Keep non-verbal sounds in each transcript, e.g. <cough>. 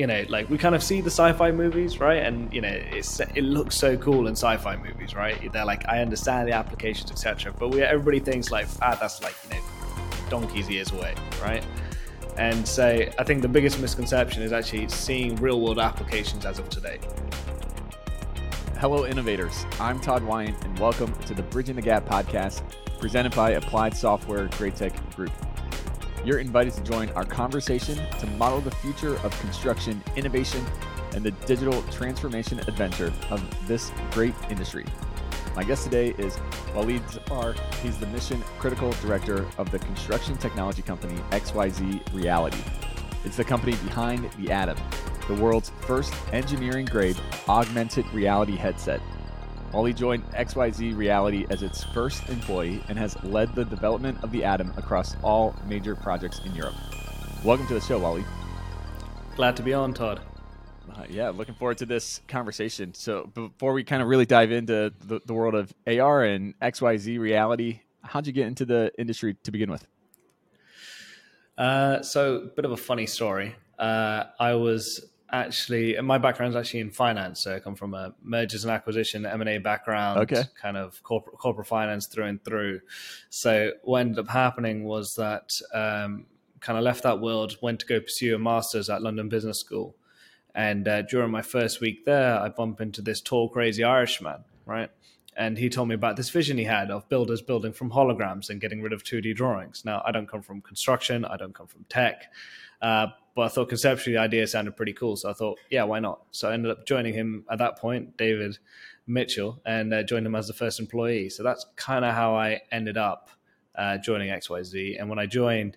you know, like we kind of see the sci-fi movies, right? And you know, it's it looks so cool in sci-fi movies, right? They're like, I understand the applications, etc. But we everybody thinks like, ah, that's like you know, donkey's years away, right? And so I think the biggest misconception is actually seeing real-world applications as of today. Hello, innovators. I'm Todd Wyant, and welcome to the Bridging the Gap podcast, presented by Applied Software Graitec Group. You're invited to join our conversation to model the future of construction innovation and the digital transformation adventure of this great industry. My guest today is Waleed Zafar. He's the mission critical director of the construction technology company XYZ Reality. It's the company behind the Atom, the world's first engineering grade augmented reality headset Waleed joined XYZ Reality as its first employee and has led the development of the Atom across all major projects in Europe. Welcome to the show, Waleed. Glad to be on, Todd. Uh, yeah, looking forward to this conversation. So, before we kind of really dive into the, the world of AR and XYZ Reality, how'd you get into the industry to begin with? Uh, so, a bit of a funny story. Uh, I was actually my background is actually in finance so i come from a mergers and acquisition m&a background okay. kind of corporate, corporate finance through and through. So what ended up happening was that um, kind of left that world went to go pursue a master's at london business school. And uh, during my first week there i bump into this tall crazy irishman right? And he told me about this vision he had of builders building from holograms and getting rid of 2d drawings. Now i don't come from construction i don't come from tech uh, but I thought conceptually the idea sounded pretty cool. So I thought, yeah, why not? So I ended up joining him at that point, David Mitchell, and uh, joined him as the first employee. So that's kind of how I ended up uh, joining XYZ. And when I joined,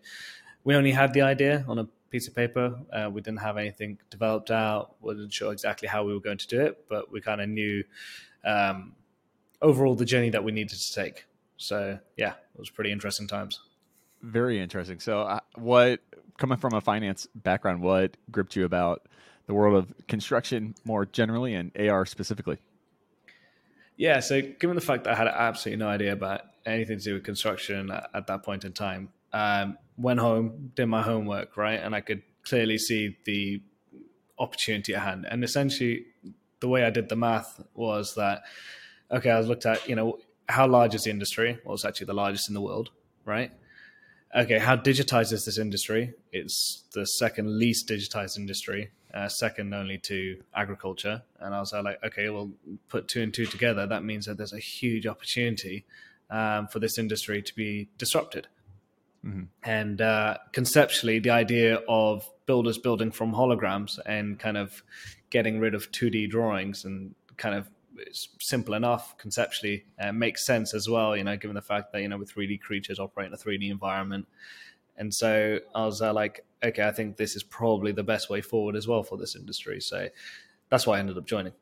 we only had the idea on a piece of paper. Uh, we didn't have anything developed out. wasn't sure exactly how we were going to do it, but we kind of knew um, overall the journey that we needed to take. So yeah, it was pretty interesting times. Very interesting. So, uh, what coming from a finance background, what gripped you about the world of construction more generally and AR specifically? Yeah, so given the fact that I had absolutely no idea about anything to do with construction at, at that point in time, um, went home, did my homework, right, and I could clearly see the opportunity at hand. And essentially, the way I did the math was that okay, I looked at, you know, how large is the industry? Well, it's actually the largest in the world, right? Okay, how digitized is this industry? It's the second least digitized industry, uh, second only to agriculture. And I was like, okay, well, put two and two together. That means that there's a huge opportunity um, for this industry to be disrupted. Mm-hmm. And uh, conceptually, the idea of builders building from holograms and kind of getting rid of 2D drawings and kind of it's simple enough conceptually. Uh, makes sense as well, you know, given the fact that you know with 3D creatures operate in a 3D environment. And so I was uh, like, okay, I think this is probably the best way forward as well for this industry. So that's why I ended up joining.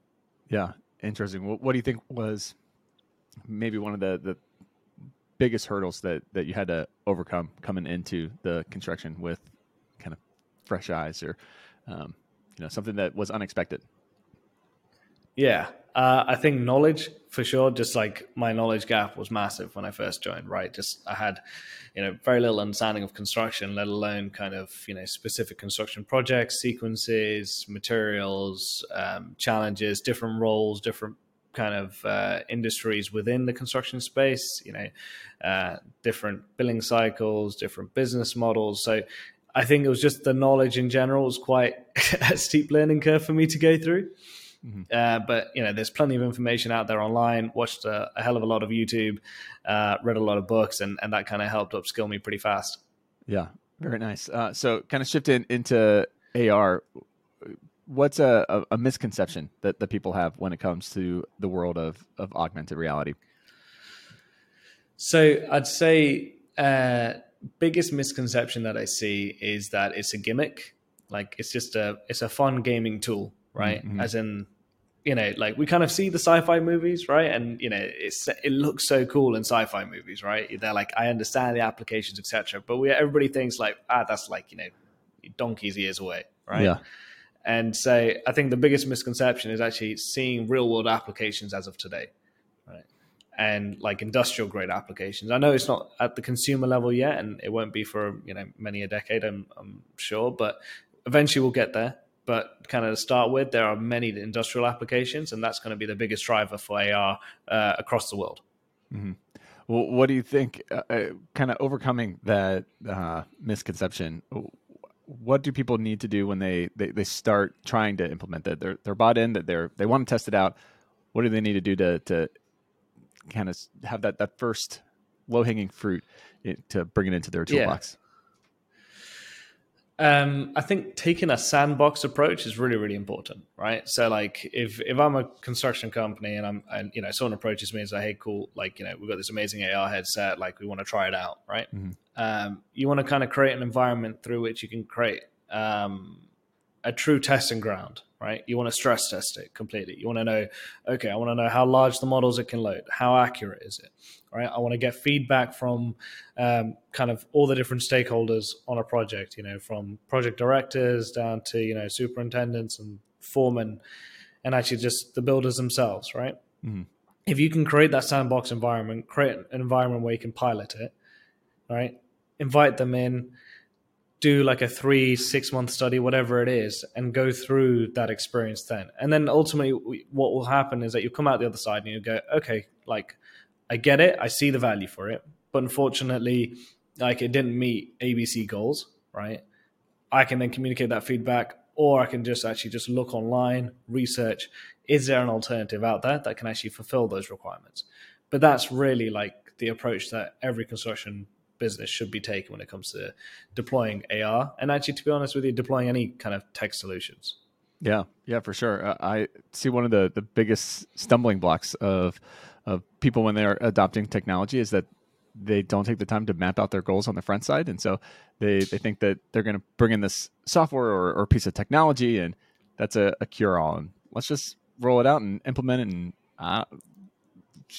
Yeah, interesting. What, what do you think was maybe one of the the biggest hurdles that that you had to overcome coming into the construction with kind of fresh eyes or um, you know something that was unexpected? Yeah, uh, I think knowledge for sure. Just like my knowledge gap was massive when I first joined. Right, just I had, you know, very little understanding of construction, let alone kind of you know specific construction projects, sequences, materials, um, challenges, different roles, different kind of uh, industries within the construction space. You know, uh, different billing cycles, different business models. So I think it was just the knowledge in general was quite <laughs> a steep learning curve for me to go through. Mm-hmm. Uh, but you know, there's plenty of information out there online. Watched a, a hell of a lot of YouTube, uh, read a lot of books, and and that kind of helped upskill me pretty fast. Yeah, very nice. Uh, so, kind of shifting into AR. What's a, a, a, misconception that, that people have when it comes to the world of, of augmented reality? So, I'd say uh, biggest misconception that I see is that it's a gimmick. Like it's just a it's a fun gaming tool right? Mm-hmm. As in, you know, like we kind of see the sci-fi movies, right? And you know, it's it looks so cool in sci-fi movies, right? They're like, I understand the applications, etc. But we everybody thinks like, ah, that's like you know, donkey's years away, right? Yeah. And so I think the biggest misconception is actually seeing real world applications as of today, right? And like industrial grade applications. I know it's not at the consumer level yet, and it won't be for you know many a decade, I'm, I'm sure, but eventually we'll get there but kind of to start with, there are many industrial applications, and that's going to be the biggest driver for AR uh, across the world. Mm-hmm. Well, what do you think? Uh, uh kind of overcoming that uh, misconception. What do people need to do when they, they, they start trying to implement that? They're they're bought in that they're they want to test it out. What do they need to do to to kind of have that that first low hanging fruit to bring it into their toolbox? Yeah. Um, I think taking a sandbox approach is really, really important, right? So, like, if if I'm a construction company and I'm, and you know, someone approaches me and says, "Hey, cool, like, you know, we've got this amazing AR headset, like, we want to try it out," right? Mm-hmm. Um, you want to kind of create an environment through which you can create um, a true testing ground, right? You want to stress test it completely. You want to know, okay, I want to know how large the models it can load, how accurate is it, right? I want to get feedback from um, kind of all the different stakeholders on a project, you know, from project directors down to you know superintendents and foremen, and actually just the builders themselves, right? Mm-hmm. If you can create that sandbox environment, create an environment where you can pilot it, right? Invite them in do like a three, six month study, whatever it is, and go through that experience then. And then ultimately, what will happen is that you come out the other side and you go, okay, like I get it, I see the value for it, but unfortunately, like it didn't meet ABC goals, right? I can then communicate that feedback, or I can just actually just look online, research, is there an alternative out there that can actually fulfill those requirements? But that's really like the approach that every construction business should be taking when it comes to deploying AR and actually, to be honest with you, deploying any kind of tech solutions. Yeah, yeah, for sure. Uh, I see one of the the biggest stumbling blocks of of people when they're adopting technology is that they don't take the time to map out their goals on the front side, and so they they think that they're going to bring in this software or, or piece of technology, and that's a, a cure all, and let's just roll it out and implement it, and uh,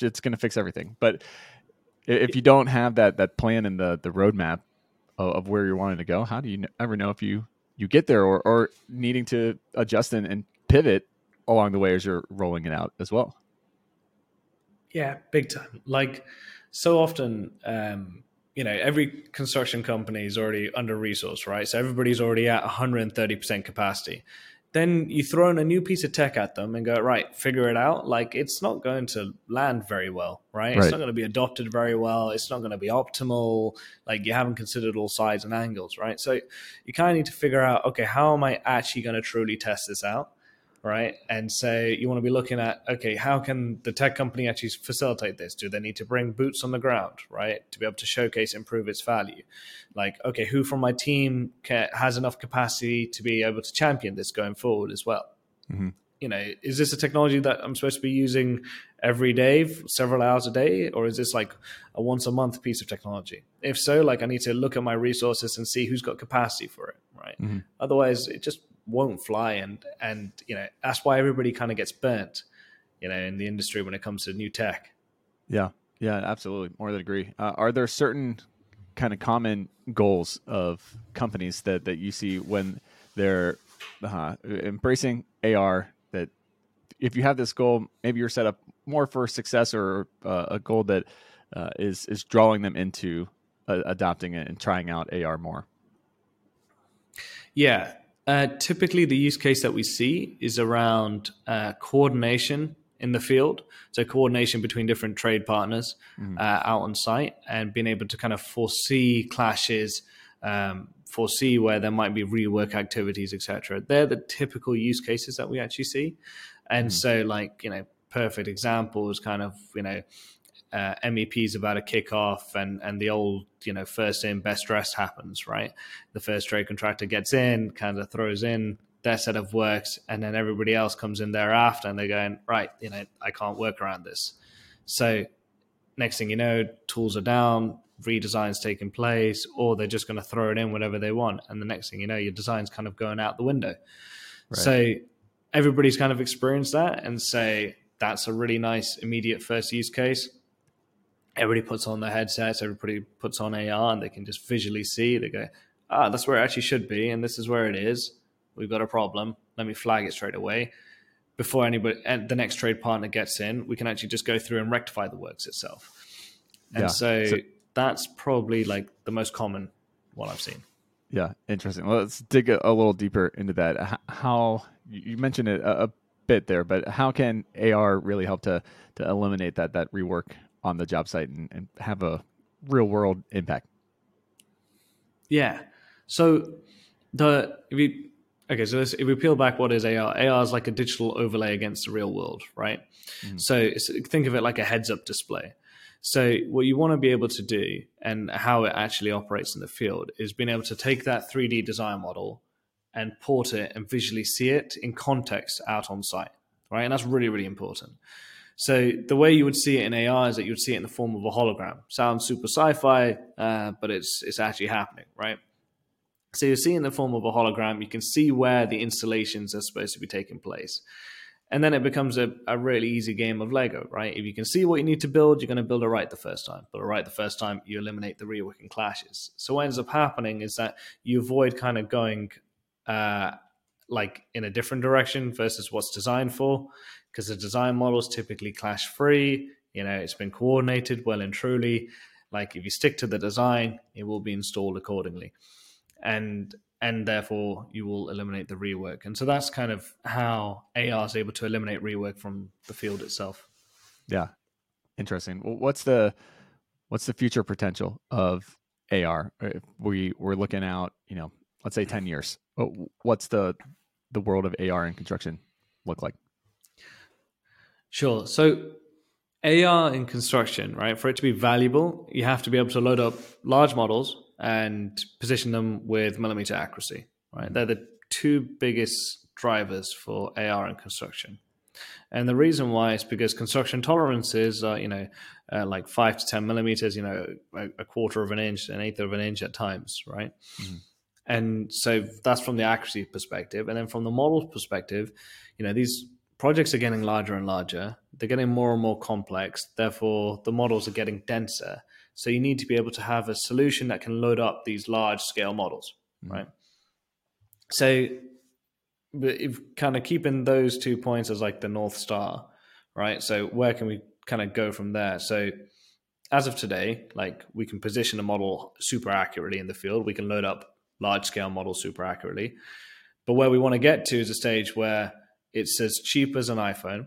it's going to fix everything. But if you don't have that that plan and the the roadmap of, of where you're wanting to go, how do you ever know if you you get there or or needing to adjust and, and pivot along the way as you're rolling it out as well? Yeah, big time. Like so often, um, you know, every construction company is already under resourced, right? So everybody's already at 130% capacity then you throw in a new piece of tech at them and go right figure it out. Like it's not going to land very well right, right. it's not going to be adopted very well. It's not going to be optimal. Like you haven't considered all sides and angles right? So you kind of need to figure out okay how am i actually going to truly test this out right? And so you want to be looking at, okay, how can the tech company actually facilitate this? Do they need to bring boots on the ground, right, to be able to showcase, improve its value? Like, okay, who from my team can, has enough capacity to be able to champion this going forward as well? Mm-hmm. You know, is this a technology that I'm supposed to be using every day, several hours a day, or is this like a once a month piece of technology? If so, like I need to look at my resources and see who's got capacity for it, right? Mm-hmm. Otherwise, it just won't fly and and you know that's why everybody kind of gets burnt you know in the industry when it comes to new tech. Yeah. Yeah absolutely. More than agree. Uh, are there certain kind of common goals of companies that that you see when they're uh, embracing ar that if you have this goal maybe you're set up more for success or uh, a goal that uh, is is drawing them into uh, adopting it and trying out ar more? Yeah uh, typically, the use case that we see is around uh, coordination in the field. So, coordination between different trade partners mm. uh, out on site and being able to kind of foresee clashes, um, foresee where there might be rework activities, etc. They're the typical use cases that we actually see. And mm. so, like, you know, perfect example is kind of, you know, uh, MEPs about to kick off and and the old you know first in best dressed happens right? The first trade contractor gets in kind of throws in their set of works and then everybody else comes in thereafter and they're going right you know I can't work around this. So next thing you know tools are down redesigns taking place or they're just going to throw it in whatever they want and the next thing you know your design's kind of going out the window. Right. so everybody's kind of experienced that and say that's a really nice immediate first use case everybody puts on their headsets, everybody puts on AR, and they can just visually see. They go, ah, that's where it actually should be, and this is where it is. We've got a problem. Let me flag it straight away. Before anybody and the next trade partner gets in, we can actually just go through and rectify the works itself. And yeah. so, so that's probably like the most common one I've seen. Yeah, interesting. Well, let's dig a, a little deeper into that. How you mentioned it a, a, bit there, but how can AR really help to to eliminate that that rework on the job site and, and have a real world impact? Yeah. So the if you okay, so if we peel back, what is AR? AR is like a digital overlay against the real world, right? Mm-hmm. So think of it like a heads up display. So what you want to be able to do and how it actually operates in the field is being able to take that 3D design model and port it and visually see it in context out on site, right? And that's really, really important. So the way you would see it in AR is that you would see it in the form of a hologram. Sounds super sci-fi, uh, but it's it's actually happening, right? So you see in the form of a hologram, you can see where the installations are supposed to be taking place. And then it becomes a, a really easy game of Lego, right? If you can see what you need to build, you're going to build it right the first time. It right the first time, you eliminate the reworking clashes. So what ends up happening is that you avoid kind of going uh, like in a different direction versus what's designed for, because the design models typically clash free. You know, it's been coordinated well and truly. Like if you stick to the design, it will be installed accordingly and and therefore you will eliminate the rework. And so that's kind of how AR is able to eliminate rework from the field itself. Yeah, interesting. What's the what's the future potential of AR? If we we're looking out, you know, let's say ten years. What's the the world of AR in construction look like? Sure. So AR in construction, right? For it to be valuable, you have to be able to load up large models and position them with millimeter accuracy. Right, they're the two biggest drivers for AR in construction. And the reason why is because construction tolerances are, you know, uh, like five to 10 millimeters, you know, a, a, quarter of an inch, an eighth of an inch at times, right? Mm-hmm. And so that's from the accuracy perspective. And then from the model perspective, you know, these projects are getting larger and larger. They're getting more and more complex. Therefore, the models are getting denser. So you need to be able to have a solution that can load up these large scale models, mm-hmm. right? So if kind of keeping those two points as like the north star, right? So where can we kind of go from there? So as of today, like we can position a model super accurately in the field. We can load up large scale models super accurately. But where we want to get to is a stage where it's as cheap as an iPhone,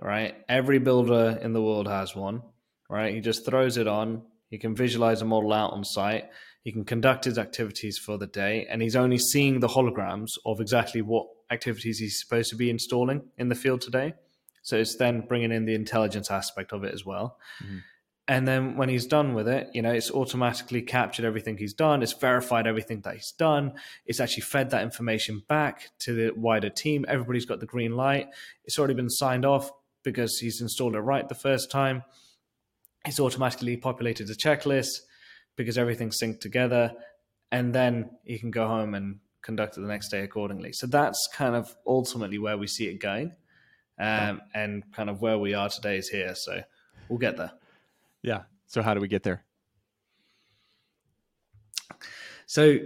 right? Every builder in the world has one, right? He just throws it on, he can visualize a model out on site. He can conduct his activities for the day, and he's only seeing the holograms of exactly what activities he's supposed to be installing in the field today. So it's then bringing in the intelligence aspect of it as well. Mm-hmm. And then when he's done with it, you know, it's automatically captured everything he's done. It's verified everything that he's done. It's actually fed that information back to the wider team. Everybody's got the green light. It's already been signed off because he's installed it right the first time it's automatically populated a checklist because everything's synced together and then you can go home and conduct it the next day accordingly so that's kind of ultimately where we see it going um, and kind of where we are today is here so we'll get there yeah so how do we get there so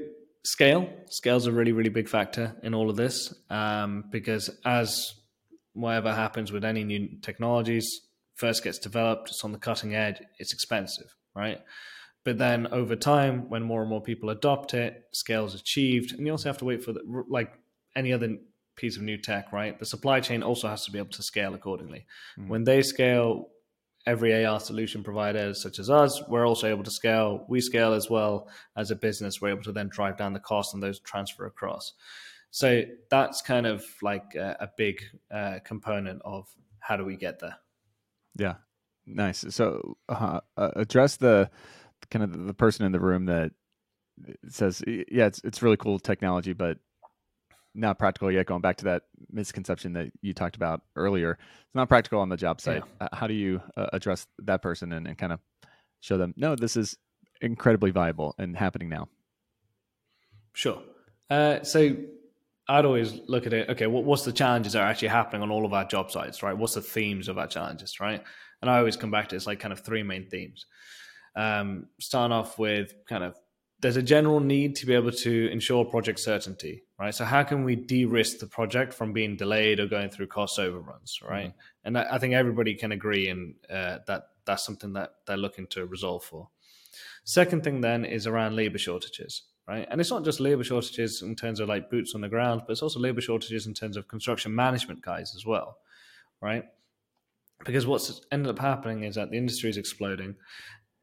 scale scale is a really really big factor in all of this um, because as whatever happens with any new technologies first gets developed, it's on the cutting edge, it's expensive, right? But then over time, when more and more people adopt it, scale is achieved, and you also have to wait for the like any other piece of new tech, right? The supply chain also has to be able to scale accordingly. Mm. When they scale, every AR solution provider, such as us, we're also able to scale. We scale as well as a business. We're able to then drive down the cost and those transfer across. So that's kind of like a, a big uh, component of how do we get there. Yeah, nice. So uh, uh, address the kind of the person in the room that says, "Yeah, it's it's really cool technology, but not practical yet." Going back to that misconception that you talked about earlier, it's not practical on the job site. Yeah. Uh, how do you uh, address that person and, and kind of show them, no, this is incredibly viable and happening now? Sure. Uh, so I'd always look at it. Okay, what, what's the challenges that are actually happening on all of our job sites, right? What's the themes of our challenges, right? And I always come back to it's like kind of three main themes. Um, starting off with kind of there's a general need to be able to ensure project certainty, right? So how can we de-risk the project from being delayed or going through cost overruns, right? Mm-hmm. And I think everybody can agree, and uh, that that's something that they're looking to resolve for. Second thing then is around labor shortages, right? And it's not just labor shortages in terms of like boots on the ground, but it's also labor shortages in terms of construction management guys as well, right? Because what's ended up happening is that the industry is exploding.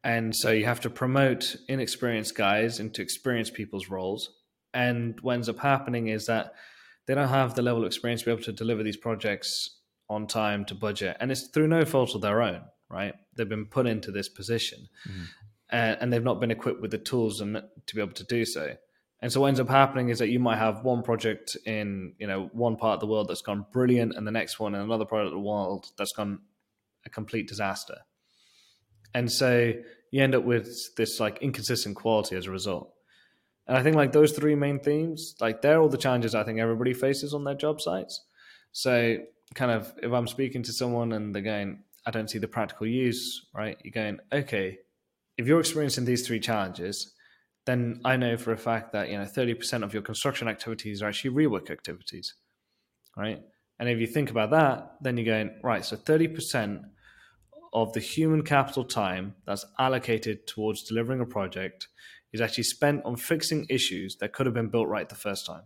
And so you have to promote inexperienced guys into experienced people's roles. And what ends up happening is that they don't have the level of experience to be able to deliver these projects on time to budget. And it's through no fault of their own, right? They've been put into this position. Mm-hmm and, and they've not been equipped with the tools and to be able to do so. And so what ends up happening is that you might have one project in you know one part of the world that's gone brilliant, and the next one in another part of the world that's gone a complete disaster. And so you end up with this like inconsistent quality as a result. And I think like those three main themes, like they're all the challenges I think everybody faces on their job sites. So kind of if I'm speaking to someone and they're going, I don't see the practical use, right? You're going, okay, if you're experiencing these three challenges, then I know for a fact that you know 30% of your construction activities are actually rework activities, right? And if you think about that, then you're going right. So 30% of the human capital time that's allocated towards delivering a project is actually spent on fixing issues that could have been built right the first time.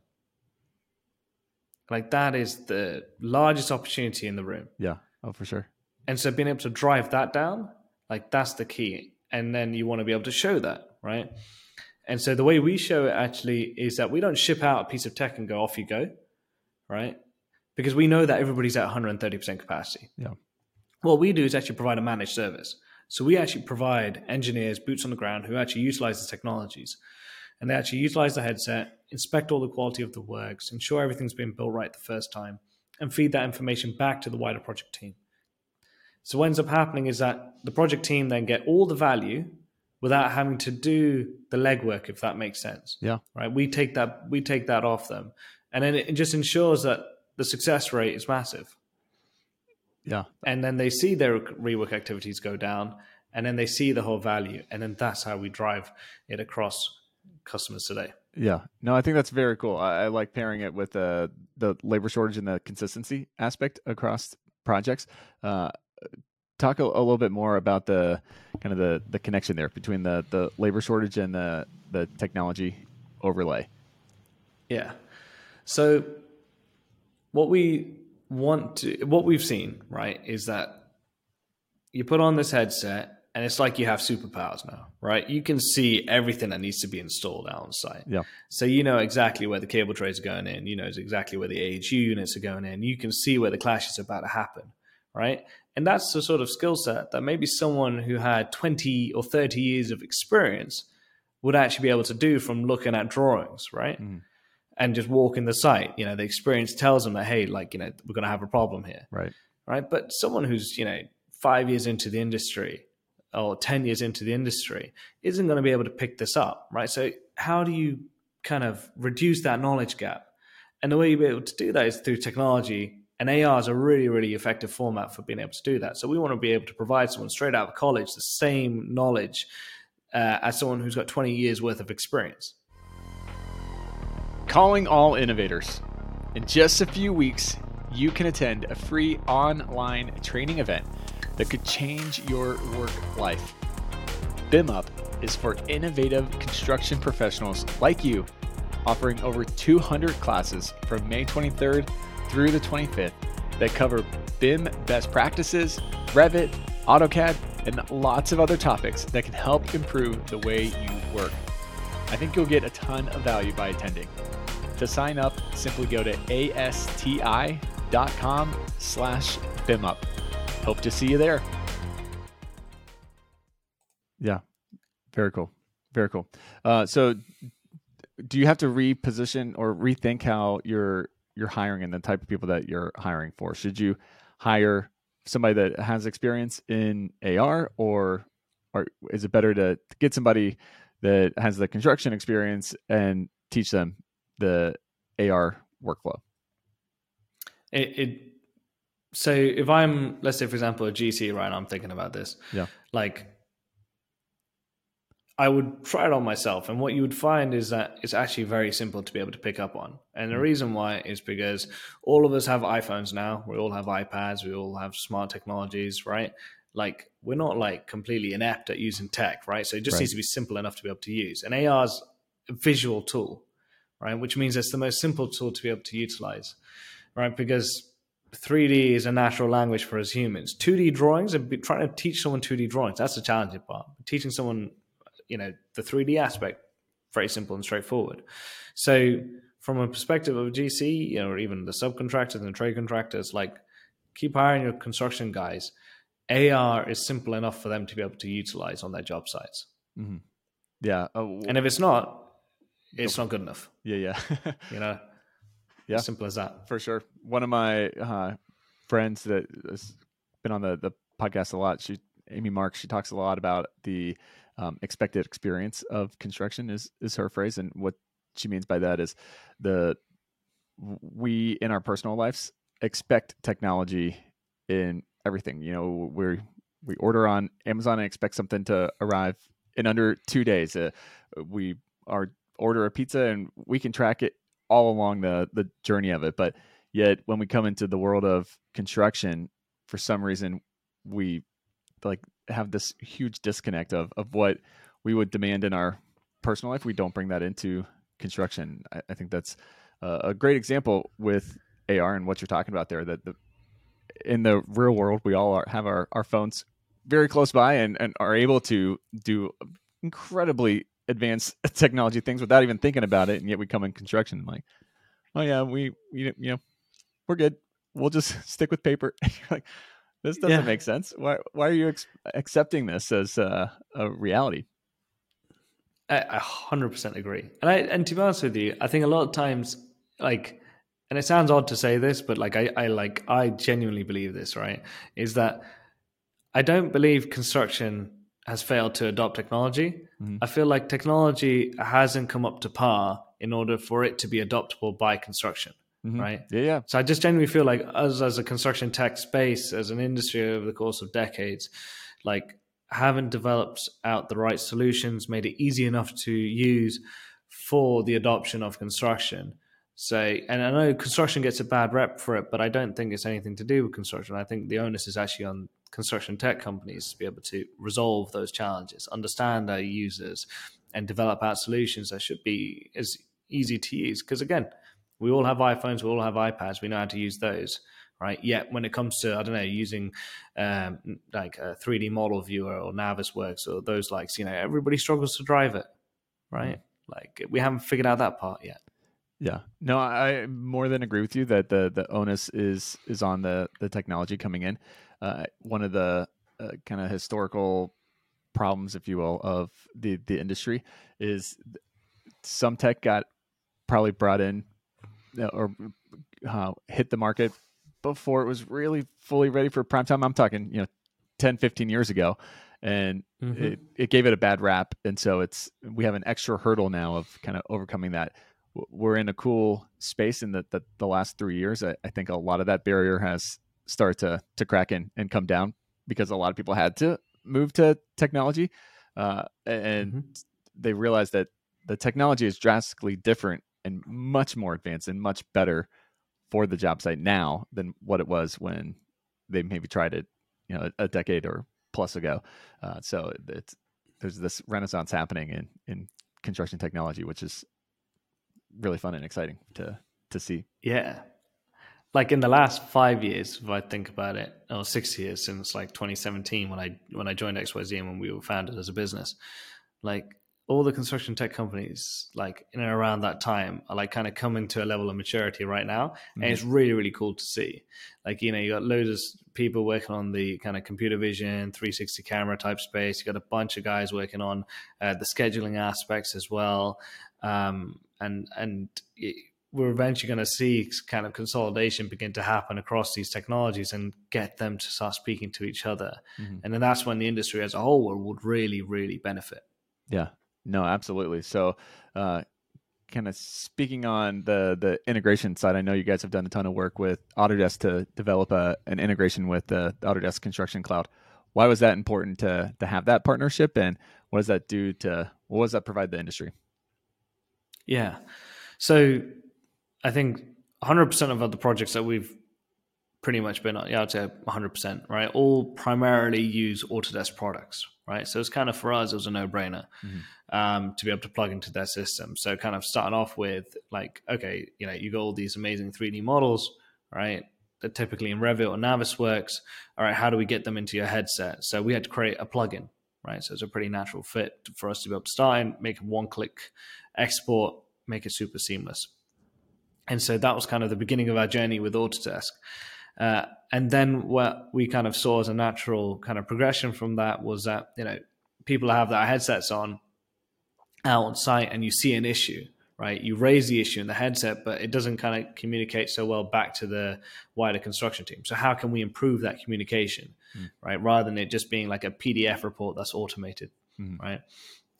Like that is the largest opportunity in the room. Yeah. Oh, for sure. And so being able to drive that down, like that's the key and then you want to be able to show that, right? And so the way we show it actually is that we don't ship out a piece of tech and go off you go, right? Because we know that everybody's at 130% capacity. Yeah. What we do is actually provide a managed service. So we actually provide engineers, boots on the ground, who actually utilize the technologies. And they actually utilize the headset, inspect all the quality of the works, ensure everything's been built right the first time, and feed that information back to the wider project team. So what ends up happening is that the project team then get all the value without having to do the legwork, if that makes sense. Yeah. Right. We take that we take that off them, and then it just ensures that the success rate is massive. Yeah. And then they see their rework activities go down, and then they see the whole value, and then that's how we drive it across customers today. Yeah, no, I think that's very cool. I, I like pairing it with uh, the labor shortage and the consistency aspect across projects. Uh, talk a, a, little bit more about the kind of the, the connection there between the, the labor shortage and the, the technology overlay. Yeah. So what we want to, what we've seen, right, is that you put on this headset and it's like you have superpowers now, right? You can see everything that needs to be installed out on site. Yeah. So you know exactly where the cable trays are going in. You know exactly where the AHU units are going in. You can see where the clash is about to happen, right? And that's the sort of skill set that maybe someone who had 20 or 30 years of experience would actually be able to do from looking at drawings, right? Mm. And just walking the site. You know, the experience tells them that, hey, like, you know, we're going to have a problem here. Right. Right. But someone who's, you know, five years into the industry or 10 years into the industry isn't going to be able to pick this up. Right. So, how do you kind of reduce that knowledge gap? And the way you'll be able to do that is through technology and AR is a really, really effective format for being able to do that. So we want to be able to provide someone straight out of college the same knowledge uh, as someone who's got 20 years worth of experience. Calling all innovators. In just a few weeks, you can attend a free online training event that could change your work life. BIM Up is for innovative construction professionals like you, offering over 200 classes from May 23rd through the 25th that cover BIM best practices, Revit, AutoCAD, and lots of other topics that can help improve the way you work. I think you'll get a ton of value by attending. To sign up, simply go to asti.com slash bimup. Hope to see you there. Yeah, very cool. Very cool. Uh, so do you have to reposition or rethink how you're you're hiring and the type of people that you're hiring for. Should you hire somebody that has experience in AR or or is it better to get somebody that has the construction experience and teach them the AR workflow? It, it so if I'm let's say for example a GC right now, I'm thinking about this. Yeah. Like I would try it on myself, and what you would find is that it's actually very simple to be able to pick up on. And the hmm. reason why is because all of us have iPhones now. We all have iPads. We all have smart technologies, right? Like we're not like completely inept at using tech, right? So it just right. needs to be simple enough to be able to use. And AR's a visual tool, right? Which means it's the most simple tool to be able to utilize, right? Because 3D is a natural language for us humans. 2D drawings, and trying to teach someone 2D drawings, that's the challenging part. Teaching someone, you know, the 3D aspect, very simple and straightforward. So, from a perspective of GC, you know, or even the subcontractors and the trade contractors, like keep hiring your construction guys. AR is simple enough for them to be able to utilize on their job sites. Mm-hmm. Yeah, uh, and if it's not, it's not good enough. Yeah, yeah. <laughs> you know, yeah, as simple as that. For sure. One of my uh, friends that has been on the the podcast a lot, she Amy Marks, she talks a lot about the um, expected experience of construction is is her phrase, and what she means by that is the we in our personal lives expect technology in everything. You know, we we order on Amazon and expect something to arrive in under two days. Uh, we are order a pizza and we can track it all along the the journey of it. But yet, when we come into the world of construction, for some reason, we like have this huge disconnect of of what we would demand in our personal life. We don't bring that into construction. I, I think that's uh, a great example with AR and what you're talking about there. That the in the real world, we all are, have our, our phones very close by and, and are able to do incredibly advanced <laughs> technology things without even thinking about it. And yet we come in construction and like, oh yeah, we, we you know, we're good. We'll just <laughs> stick with paper. <laughs> like, this doesn't yeah. make sense. Why, why are you ex- accepting this as uh, a reality? I hundred percent agree. And I, and to be honest with you, I think a lot of times, like, and it sounds odd to say this, but like, I, I like, I genuinely believe this, right? Is that I don't believe construction has failed to adopt technology. Mm-hmm. I feel like technology hasn't come up to par in order for it to be adoptable by construction. Mm-hmm. Right. Yeah, yeah. So I just genuinely feel like us as a construction tech space, as an industry over the course of decades, like haven't developed out the right solutions, made it easy enough to use for the adoption of construction. So, and I know construction gets a bad rep for it, but I don't think it's anything to do with construction. I think the onus is actually on construction tech companies to be able to resolve those challenges, understand our users, and develop out solutions that should be as easy to use. Because again, we all have iPhones, we all have iPads, we know how to use those, right? Yet when it comes to I don't know using um, like a 3D model viewer or Navisworks or those likes, you know, everybody struggles to drive it, right? Mm-hmm. Like we haven't figured out that part yet. Yeah, no, I more than agree with you that the the onus is is on the the technology coming in. Uh, one of the uh, kind of historical problems, if you will, of the the industry is some tech got probably brought in uh, or uh, hit the market before it was really fully ready for prime time. I'm talking, you know, 10, 15 years ago. And mm-hmm. it, it gave it a bad rap. And so it's, we have an extra hurdle now of kind of overcoming that we're in a cool space in the, the, the last three years. I, I, think a lot of that barrier has started to, to crack in and come down because a lot of people had to move to technology. Uh, and mm-hmm. they realized that the technology is drastically different and much more advanced and much better for the job site now than what it was when they maybe tried it, you know, a, a decade or plus ago. Uh, so it's, there's this renaissance happening in, in construction technology, which is really fun and exciting to to see. Yeah. Like in the last five years, if I think about it, or six years since like 2017 when I when I joined XYZ and when we were founded as a business, like all the construction tech companies, like in and around that time, are like kind of coming to a level of maturity right now, mm-hmm. and it's really really cool to see. Like you know, you got loads of people working on the kind of computer vision, 360 camera type space. You got a bunch of guys working on uh, the scheduling aspects as well. Um, and and we're eventually going to see kind of consolidation begin to happen across these technologies and get them to start speaking to each other. Mm-hmm. and then that's when the industry as a whole would really really benefit. Yeah. No absolutely. So uh, kind of speaking on the the integration side i know you guys have done a ton of work with autodesk to develop a, an integration with the autodesk construction cloud. Why was that important to to have that partnership and what does that do to what does that provide the industry yeah. So I think 100% of other projects that we've pretty much been, yeah, I'd say 100%, right? All primarily use Autodesk products, right? So it's kind of for us, it was a no brainer mm-hmm. um, to be able to plug into their system. So kind of starting off with like, okay, you know, you got all these amazing 3D models, right? That typically in Revit or Navisworks. All right, how do we get them into your headset? So we had to create a plugin, right? So it's a pretty natural fit for us to be able to start and make a one click export, make it super seamless. And so that was kind of the beginning of our journey with Autodesk. Uh, and then what we kind of saw as a natural kind of progression from that was that, you know, people have their headsets on out on site and you see an issue, right? You raise the issue in the headset, but it doesn't kind of communicate so well back to the wider construction team. So how can we improve that communication, mm. right? Rather than it just being like a PDF report that's automated, mm. right?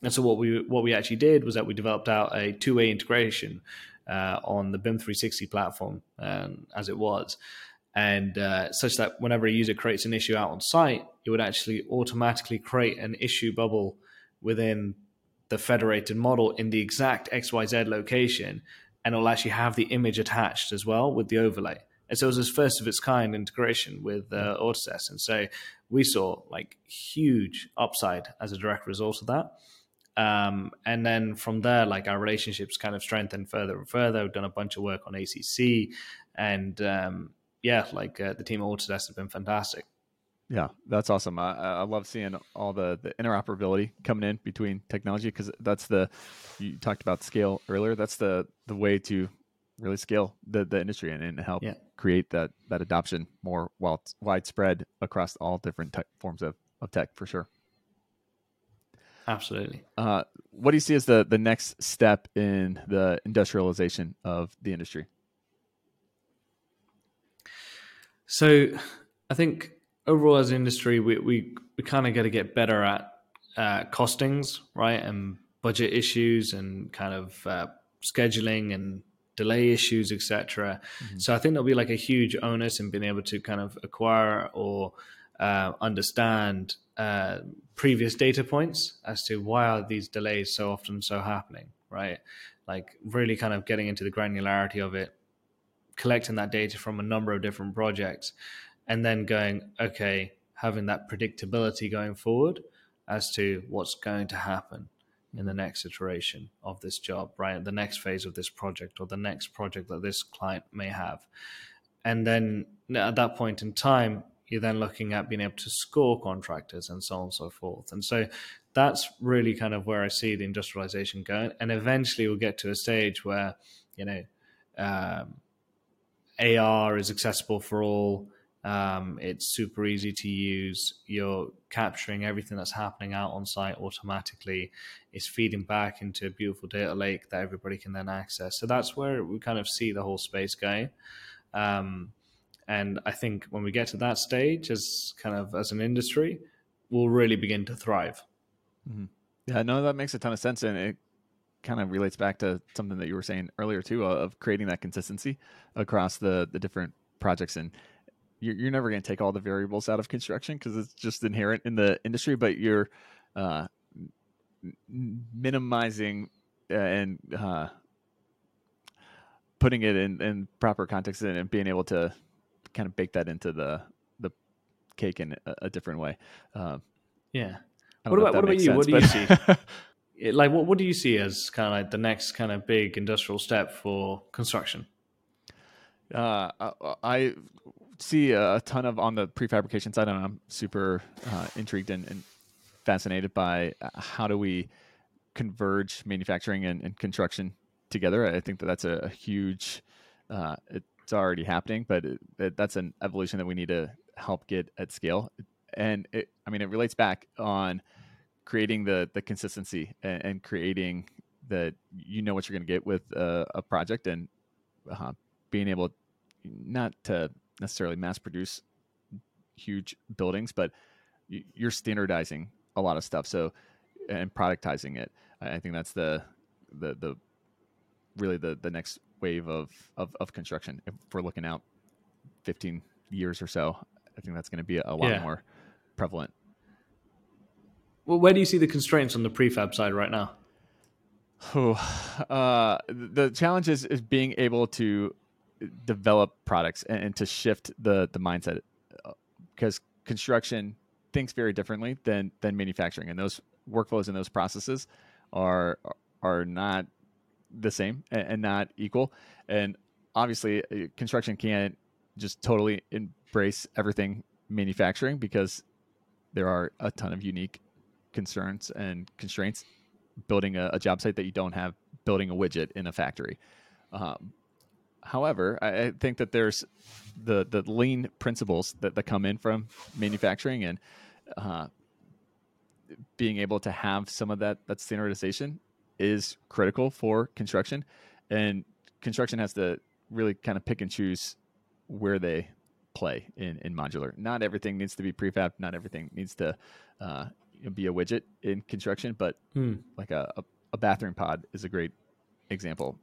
And so what we what we actually did was that we developed out a two way integration uh, on the BIM 360 platform um, as it was, and uh, such that whenever a user creates an issue out on site, it would actually automatically create an issue bubble within the federated model in the exact XYZ location, and it'll actually have the image attached as well with the overlay. And so it was this first of its kind integration with uh, Autodesk. And so we saw like huge upside as a direct result of that. Um, and then from there, like our relationships kind of strengthened further and further. We've done a bunch of work on ACC, and um, yeah, like uh, the team at Autodesk have been fantastic. Yeah, that's awesome. I, I love seeing all the, the interoperability coming in between technology because that's the you talked about scale earlier. That's the the way to really scale the, the industry and, and help yeah. create that that adoption more well widespread across all different forms of, of tech for sure. Absolutely. Uh, what do you see as the the next step in the industrialization of the industry? So, I think overall as an industry, we we, we kind of got to get better at uh, costings, right, and budget issues, and kind of uh, scheduling and delay issues, etc. Mm-hmm. So I think there'll be like a huge onus in being able to kind of acquire or uh, understand uh, previous data points as to why are these delays so often so happening, right? Like really kind of getting into the granularity of it, collecting that data from a number of different projects, and then going, okay, having that predictability going forward as to what's going to happen in the next iteration of this job, right? The next phase of this project or the next project that this client may have. And then at that point in time, you're then looking at being able to score contractors and so on and so forth. And so that's really kind of where I see the industrialization going. And eventually we'll get to a stage where, you know, um, AR is accessible for all. Um, it's super easy to use. You're capturing everything that's happening out on site automatically. It's feeding back into a beautiful data lake that everybody can then access. So that's where we kind of see the whole space going. Um, and I think when we get to that stage, as kind of as an industry, we'll really begin to thrive. Mm-hmm. Yeah, no, that makes a ton of sense, and it kind of relates back to something that you were saying earlier too, of creating that consistency across the the different projects. And you're, you're never going to take all the variables out of construction because it's just inherent in the industry, but you're uh, minimizing uh, and uh, putting it in, in proper context and being able to kind of bake that into the the cake in a, a different way. Um, yeah. What about what about you? Sense, what do you see? <laughs> like what what do you see as kind of like the next kind of big industrial step for construction? Uh, I see a ton of on the prefabrication side, and I'm super uh, intrigued and, and, fascinated by uh, how do we converge manufacturing and, and construction together. I think that that's a, a huge. Uh, it, it's already happening, but it, it, that's an evolution that we need to help get at scale. And it, I mean, it relates back on creating the the consistency and, and creating that you know what you're going to get with a, a project and uh, being able not to necessarily mass produce huge buildings, but you're standardizing a lot of stuff. So and productizing it. I think that's the the the really the the next wave of, of, of construction. If we're looking out 15 years or so, I think that's going to be a lot yeah. more prevalent. Well, where do you see the constraints on the prefab side right now? Oh, uh, the challenge is, is being able to develop products and, and to shift the the mindset because uh, construction thinks very differently than than manufacturing and those workflows and those processes are are not the same and, and not equal and obviously uh, construction can't just totally embrace everything manufacturing because there are a ton of unique concerns and constraints building a, a job site that you don't have building a widget in a factory. Um, however, I, I, think that there's the the lean principles that, that come in from manufacturing and uh, being able to have some of that that standardization is critical for construction, and construction has to really kind of pick and choose where they play in, in modular. Not everything needs to be prefab. Not everything needs to uh, be a widget in construction, but hmm. like a, a, bathroom pod is a great example.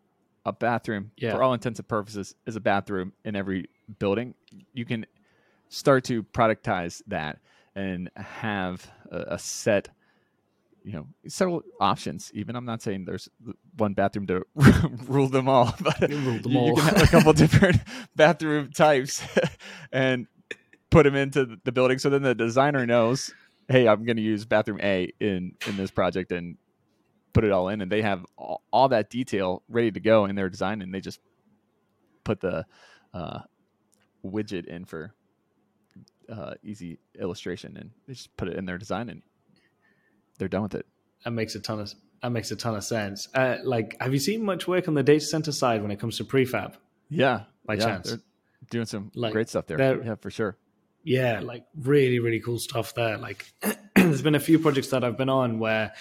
A bathroom, yeah. for all intents and purposes, is a bathroom in every building. You can start to productize that and have a, a set you know several options even i'm not saying there's one bathroom to <laughs> rule them all <laughs> but them you, all. you, can have a <laughs> couple different bathroom types and put them into the building so then the designer knows hey i'm going to use bathroom a in in this project and put it all in and they have all, all that detail ready to go in their design and they just put the uh, widget in for uh, easy illustration and they just put it in their design and they're done with it. That makes a ton of that makes a ton of sense. Uh, like, have you seen much work on the data center side when it comes to prefab? Yeah, by yeah, chance, they're doing some like, great stuff there. Yeah, for sure. Yeah, like really, really cool stuff there. Like, <clears throat> there's been a few projects that I've been on where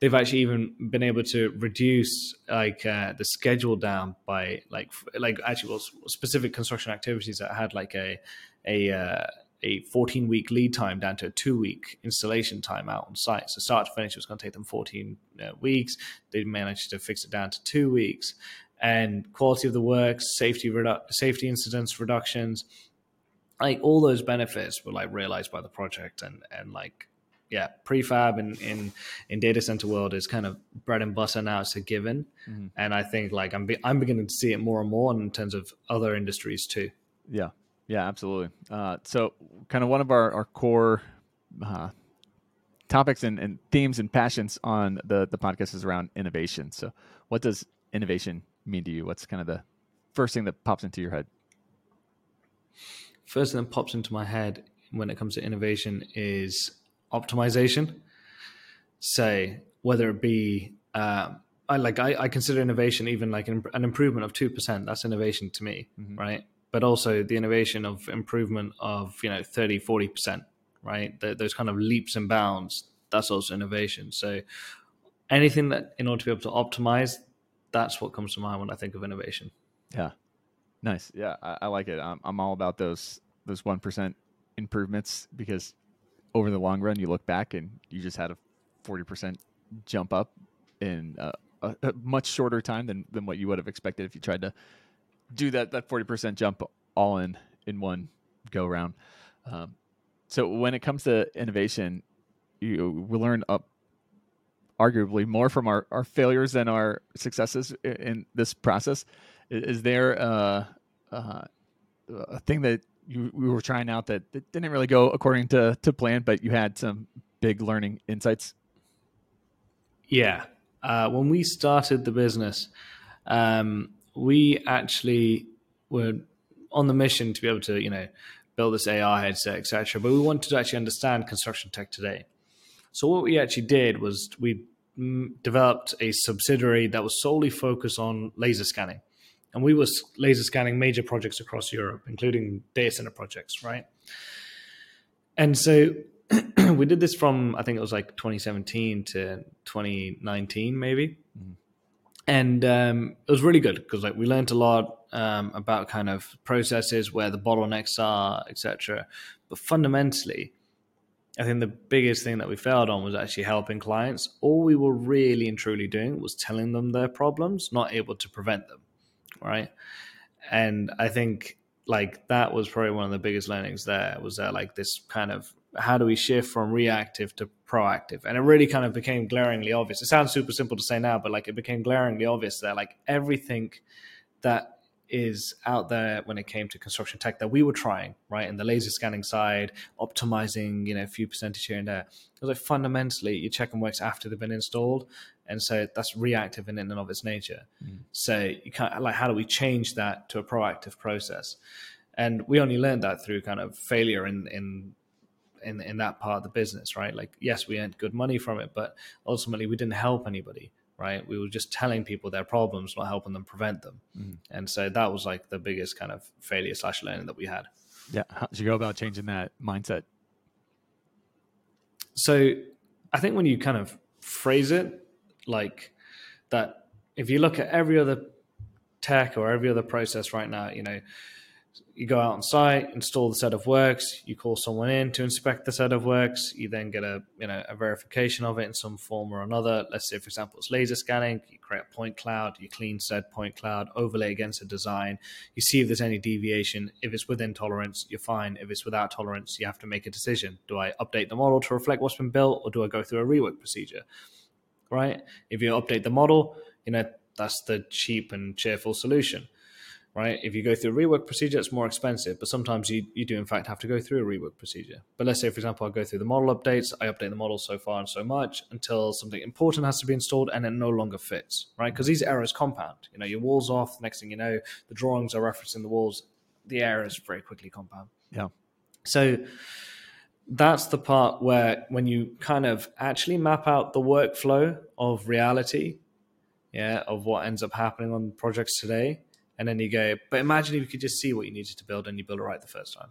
they've actually even been able to reduce like uh, the schedule down by like like actually was specific construction activities that had like a a uh, a 14 week lead time down to a two week installation time out on site. So start to finish, it was going to take them 14 uh, weeks. They managed to fix it down to two weeks. And quality of the work, safety redu- safety incidents reductions, like all those benefits were like realized by the project. And and like yeah, prefab in in in data center world is kind of bread and butter now. It's a given, mm-hmm. and I think like I'm be- I'm beginning to see it more and more in terms of other industries too. Yeah, yeah, absolutely. Uh, so, kind of one of our, our core uh, topics and, and, themes and passions on the, the podcast is around innovation. So, what does innovation mean to you? What's kind of the first thing that pops into your head? First thing that pops into my head when it comes to innovation is optimization. Say, whether it be, uh, I like, I, I, consider innovation even like an, an improvement of 2%. That's innovation to me, mm-hmm. right? But also the innovation of improvement of you know 30 40% right? Those kind of leaps and bounds that's also innovation. So anything that in order to be able to optimize that's what comes to mind when i think of innovation. Yeah. Nice. Yeah i, I like it. I'm, I'm all about those those 1% improvements because over the long run you look back and you just had a 40% jump up in a, a, a much shorter time than, than what you would have expected if you tried to do that that forty percent jump all in in one go round. Um, so when it comes to innovation, you we learn up arguably more from our, our failures than our successes in, in this process. Is, is there a, uh, a thing that you we were trying out that, that didn't really go according to, to plan, but you had some big learning insights? Yeah. Uh, when we started the business, um, we actually were on the mission to be able to, you know, build this AR headset, etc. But we wanted to actually understand construction tech today. So what we actually did was we developed a subsidiary that was solely focused on laser scanning, and we was laser scanning major projects across Europe, including data center projects, right? And so <clears throat> we did this from I think it was like 2017 to 2019, maybe. Mm-hmm and um, it was really good because like we learned a lot um, about kind of processes where the bottlenecks are etc but fundamentally i think the biggest thing that we failed on was actually helping clients. All we were really and truly doing was telling them their problems not able to prevent them right? And i think like that was probably one of the biggest learnings there was that like this kind of how do we shift from reactive to proactive and it really kind of became glaringly obvious it sounds super simple to say now but like it became glaringly obvious that like everything that is out there when it came to construction tech that we were trying, right? In the laser scanning side, optimizing, you know, a few percentage here and there. Because like fundamentally, you check and works after they've been installed. And so that's reactive in and of its nature. Mm. So you can't like how do we change that to a proactive process? And we only learned that through kind of failure in in in in that part of the business, right? Like yes, we earned good money from it, but ultimately we didn't help anybody right? We were just telling people their problems, not helping them prevent them. Mm-hmm. And so that was like the biggest kind of failure slash learning that we had. Yeah. How did you go about changing that mindset? So I think when you kind of phrase it like that, if you look at every other tech or every other process right now, you know, you go out on site, install the set of works, you call someone in to inspect the set of works, you then get a you know a verification of it in some form or another. Let's say, for example, it's laser scanning, you create a point cloud, you clean said point cloud, overlay against a design, you see if there's any deviation. If it's within tolerance, you're fine. If it's without tolerance, you have to make a decision. Do I update the model to reflect what's been built, or do I go through a rework procedure? Right? If you update the model, you know that's the cheap and cheerful solution right? If you go through a rework procedure, it's more expensive, but sometimes you, you do in fact have to go through a rework procedure. But let's say, for example, I go through the model updates, I update the model so far and so much until something important has to be installed and it no longer fits, right? Because these errors compound. You know, your walls off, next thing you know, the drawings are referencing the walls, the errors very quickly compound. Yeah. So that's the part where when you kind of actually map out the workflow of reality, yeah, of what ends up happening on projects today, and then you go, but imagine if you could just see what you needed to build and you build it right the first time.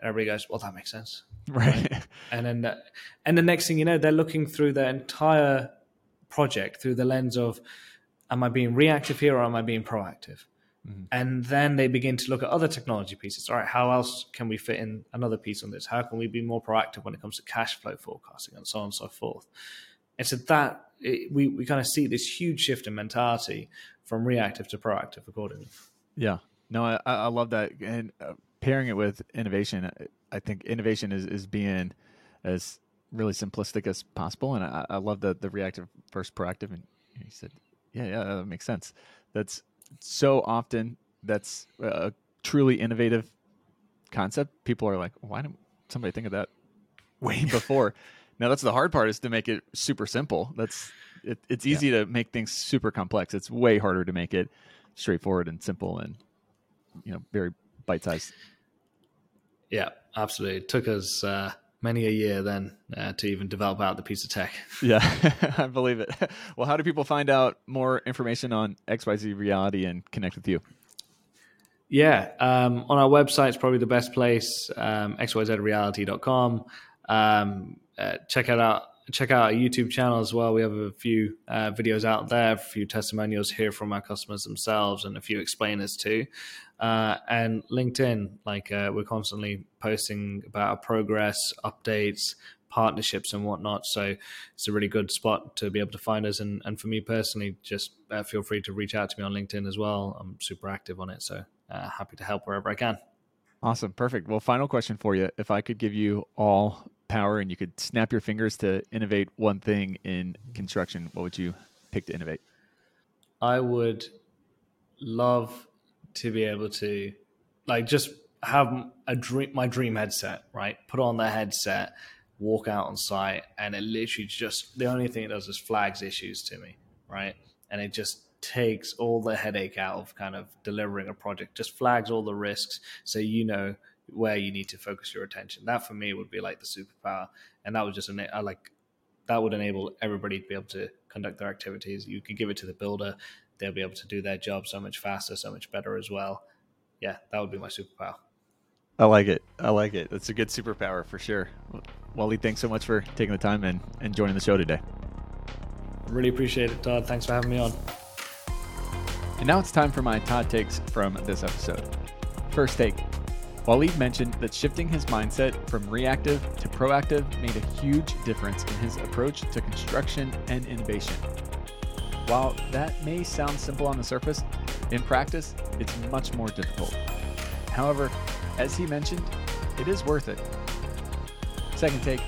And everybody goes, well, that makes sense. <laughs> Right. And then, and the next thing you know, they're looking through their entire project through the lens of, am I being reactive here or am I being proactive? Mm-hmm. And then they begin to look at other technology pieces. All right, how else can we fit in another piece on this? How can we be more proactive when it comes to cash flow forecasting and so on and so forth? And so that it, we, we kind of see this huge shift in mentality from reactive to proactive accordingly. Yeah, no, I, I love that. And uh, pairing it with innovation, I think innovation is, is being as really simplistic as possible. And I, I love the, the reactive versus proactive. And he said, yeah, yeah, that makes sense. That's so often that's a truly innovative concept. People are like, why didn't somebody think of that <laughs> way before? now that's the hard part is to make it super simple. That's it, it's easy yeah. to make things super complex. It's way harder to make it straightforward and simple and you know very bite sized. Yeah, absolutely. It took us uh, many a year then uh, to even develop out the piece of tech. <laughs> Yeah, <laughs> I believe it. <laughs> Well, how do people find out more information on XYZ Reality and connect with you? Yeah, um, on our website, it's probably the best place, um, xyzreality.com. Um, uh, check it out check out our YouTube channel as well. We have a few uh, videos out there, a few testimonials here from our customers themselves, and a few explainers too. Uh, and LinkedIn, like uh, we're constantly posting about our progress, updates, partnerships, and whatnot. So it's a really good spot to be able to find us. And, and for me personally, just uh, feel free to reach out to me on LinkedIn as well. I'm super active on it, so uh, happy to help wherever I can. Awesome. Perfect. Well, final question for you. If I could give you all power and you could snap your fingers to innovate one thing in construction, what would you pick to innovate? I would love to be able to like just have a dream my dream headset, right? Put on the headset, walk out on site, and it literally just the only thing it does is flags issues to me, right? And it just takes all the headache out of kind of delivering a project, just flags all the risks so you know where you need to focus your attention. That for me would be like the superpower, and that would just I like that would enable everybody to be able to conduct their activities. You could give it to the builder; they'll be able to do their job so much faster, so much better as well. Yeah, that would be my superpower. I like it. I like it. That's a good superpower for sure. Wally, thanks so much for taking the time and, and joining the show today. Really appreciate it, Todd. Thanks for having me on. And now it's time for my Todd takes from this episode. First take Waleed mentioned that shifting his mindset from reactive to proactive made a huge difference in his approach to construction and innovation. While that may sound simple on the surface, in practice, it's much more difficult. However, as he mentioned, it is worth it. Second take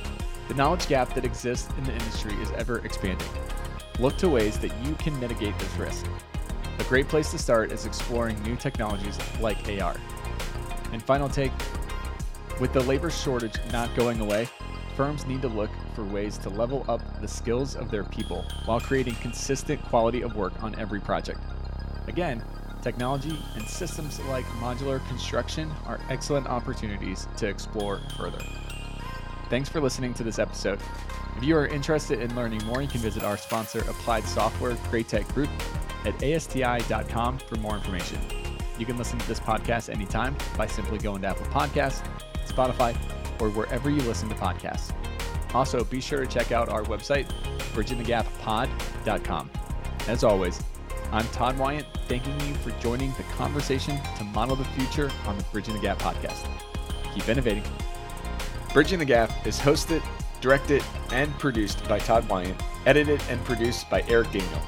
the knowledge gap that exists in the industry is ever expanding. Look to ways that you can mitigate this risk. A great place to start is exploring new technologies like AR. And final take with the labor shortage not going away, firms need to look for ways to level up the skills of their people while creating consistent quality of work on every project. Again, technology and systems like modular construction are excellent opportunities to explore further. Thanks for listening to this episode. If you are interested in learning more, you can visit our sponsor, Applied Software Graitec Group, at asti.com for more information. You can listen to this podcast anytime by simply going to Apple Podcasts, Spotify, or wherever you listen to podcasts. Also, be sure to check out our website, bridgingthegappod.com. As always, I'm Todd Wyant, thanking you for joining the conversation to model the future on the Bridging the Gap podcast. Keep innovating. Bridging the Gap is hosted, directed, and produced by Todd Wyant, edited and produced by Eric Daniel.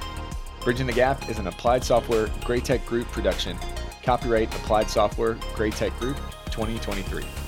Bridging the Gap is an Applied Software Graitec Group production. Copyright Applied Software Graitec Group 2023.